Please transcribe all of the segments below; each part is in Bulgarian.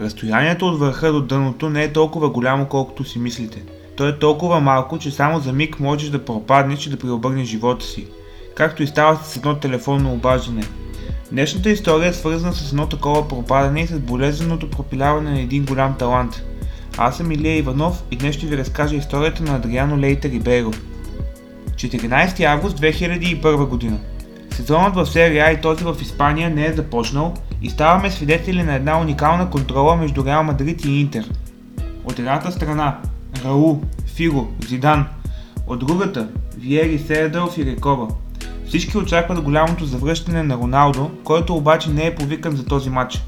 Разстоянието от върха до дъното не е толкова голямо, колкото си мислите. То е толкова малко, че само за миг можеш да пропаднеш и да преобърнеш живота си. Както и става с едно телефонно обаждане. Днешната история е свързана с едно такова пропадане и с болезненото пропиляване на един голям талант. Аз съм Илия Иванов и днес ще ви разкажа историята на Адриано Лейта Рибейро. 14 август 2001 година. Сезонът в серия и този в Испания не е започнал и ставаме свидетели на една уникална контрола между Реал Мадрид и Интер. От едната страна Раул, Фиго, Зидан, от другата Виери, Середълф и Рекова. Всички очакват голямото завръщане на Роналдо, който обаче не е повикан за този матч.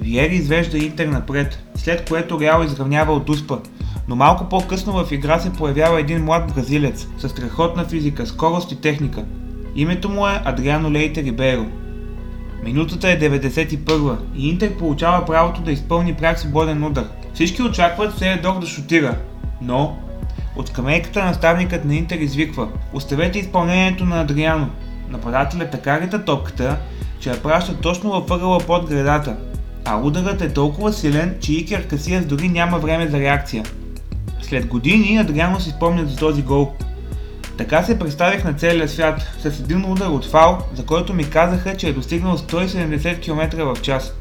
Виери извежда Интер напред, след което Реал изравнява от Успа, но малко по-късно в игра се появява един млад бразилец с страхотна физика, скорост и техника. Името му е Адриано Лейте Рибейро. Минутата е 91 и Интер получава правото да изпълни пряк свободен удар. Всички очакват Середор да шутира, но от скамейката наставникът на Интер извиква Оставете изпълнението на Адриано. Нападателят така рита топката, че я праща точно във ъгъла под градата, а ударът е толкова силен, че Икер Касиас дори няма време за реакция. След години Адриано си спомнят за този гол. Така се представих на целия свят, с един удар от фал, за който ми казаха, че е достигнал 170 км в час.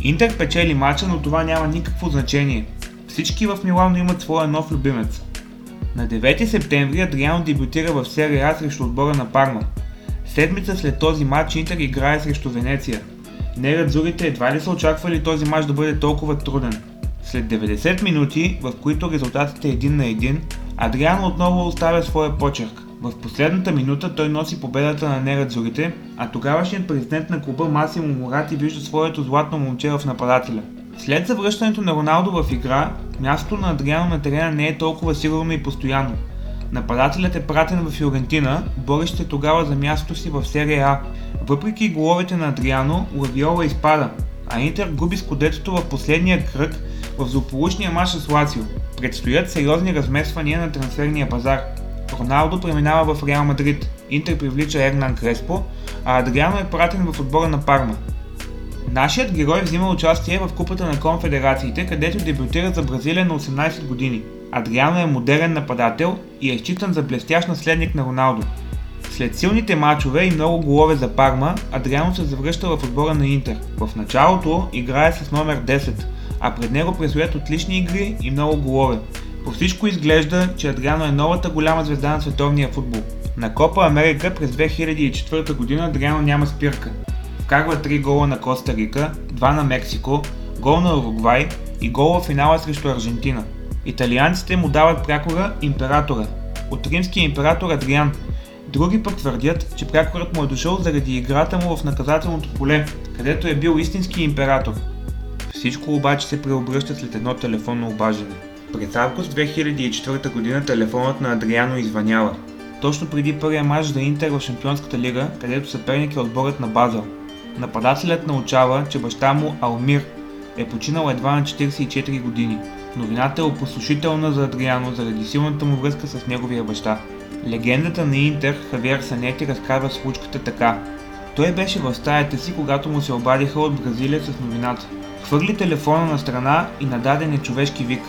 Интер печели мача, но това няма никакво значение. Всички в Милано имат своя нов любимец. На 9 септември Адриано дебютира в серия А срещу отбора на Парма. Седмица след този матч Интер играе срещу Венеция. Нерадзурите едва ли са очаквали този матч да бъде толкова труден. След 90 минути, в които резултатът е 1 на 1, Адриан отново оставя своя почерк. В последната минута той носи победата на нерадзорите, а тогавашният президент на клуба Масимо Морати вижда своето златно момче в нападателя. След завръщането на Роналдо в игра, мястото на Адриано на терена не е толкова сигурно и постоянно. Нападателят е пратен в Фиорентина, борище тогава за мястото си в серия А. Въпреки головете на Адриано, Лавиола изпада, а Интер губи скодетото в последния кръг в злополучния мач с Лацио. Предстоят сериозни размесвания на трансферния пазар. Роналдо преминава в Реал Мадрид, Интер привлича Ернан Креспо, а Адриано е пратен в отбора на Парма. Нашият герой взима участие в Купата на конфедерациите, където дебютира за Бразилия на 18 години. Адриано е модерен нападател и е считан за блестящ наследник на Роналдо. След силните мачове и много голове за Парма, Адриано се завръща в отбора на Интер. В началото играе с номер 10, а пред него предстоят отлични игри и много голове. По всичко изглежда, че Адриано е новата голяма звезда на световния футбол. На Копа Америка през 2004 година Адриано няма спирка. Вкарва 3 гола на Коста Рика, 2 на Мексико, гол на Уругвай и гол в финала срещу Аржентина. Италианците му дават прякора Императора, от римския император Адриан. Други пък твърдят, че прякорът му е дошъл заради играта му в наказателното поле, където е бил истински император. Всичко обаче се преобръща след едно телефонно обаждане. През август 2004 година телефонът на Адриано извънява. Точно преди първия матч за Интер в Шампионската лига, където съперник е отборът на Базел. Нападателят научава, че баща му Алмир е починал едва на 44 години. Новината е опослушителна за Адриано заради силната му връзка с неговия баща. Легендата на Интер, Хавиер Санети, разказва случката така. Той беше в стаята си, когато му се обадиха от Бразилия с новината. Хвърли телефона на страна и нададе нечовешки вик.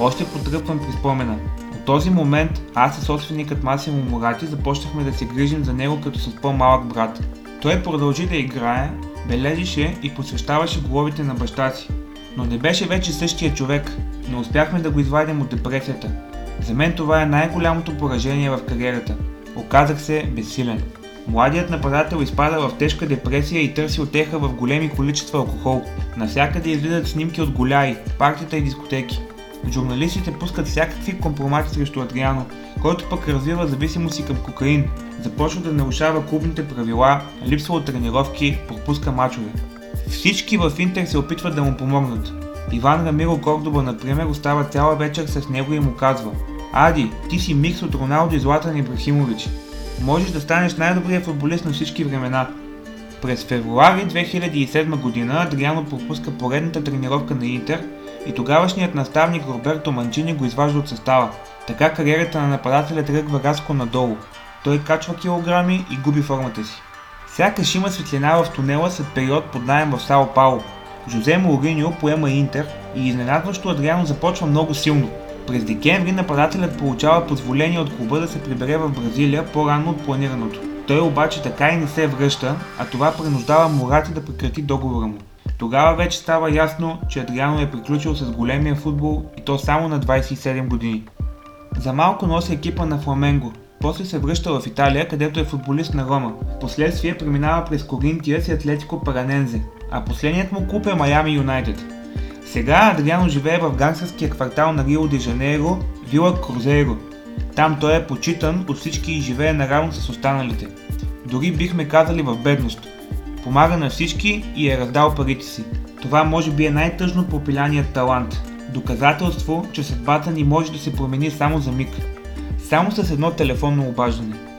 Още потръпвам при спомена. От този момент аз и собственикът Масимо Мурати започнахме да се грижим за него като с по-малък брат. Той продължи да играе, бележише и посвещаваше головите на баща си. Но не беше вече същия човек. Не успяхме да го извадим от депресията. За мен това е най-голямото поражение в кариерата. Оказах се безсилен. Младият нападател изпада в тежка депресия и търси отеха в големи количества алкохол. Навсякъде излизат снимки от голяи, партията и дискотеки. Журналистите пускат всякакви компромати срещу Адриано, който пък развива зависимост си към кокаин, започва да нарушава клубните правила, липсва от тренировки, пропуска мачове. Всички в Интер се опитват да му помогнат. Иван Рамиро Кордоба, например, остава цяла вечер с него и му казва Ади, ти си микс от Роналдо и Златан Ибрахимович. Можеш да станеш най-добрият футболист на всички времена. През февруари 2007 година Адриано пропуска поредната тренировка на Интер и тогавашният наставник Роберто Манчини го изважда от състава. Така кариерата на нападателя тръгва рязко надолу. Той качва килограми и губи формата си. Сякаш има светлина в тунела след период под найем в Сао Пауло. Жозе Мориньо поема Интер и изненадващо Адриано започва много силно. През декември нападателят получава позволение от клуба да се прибере в Бразилия по-рано от планираното. Той обаче така и не се връща, а това принуждава Морати да прекрати договора му. Тогава вече става ясно, че Адриано е приключил с големия футбол и то само на 27 години. За малко носи екипа на Фламенго, после се връща в Италия, където е футболист на Рома. Последствие преминава през Коринтия и Атлетико Паранензе, а последният му клуб е Майами Юнайтед. Сега Адриано живее в гангстерския квартал на Рио де Жанейро, Вила Крузейро. Там той е почитан от всички и живее наравно с останалите. Дори бихме казали в бедност. Помага на всички и е раздал парите си. Това може би е най-тъжно попиляният талант. Доказателство, че съдбата ни може да се промени само за миг. Само с едно телефонно обаждане.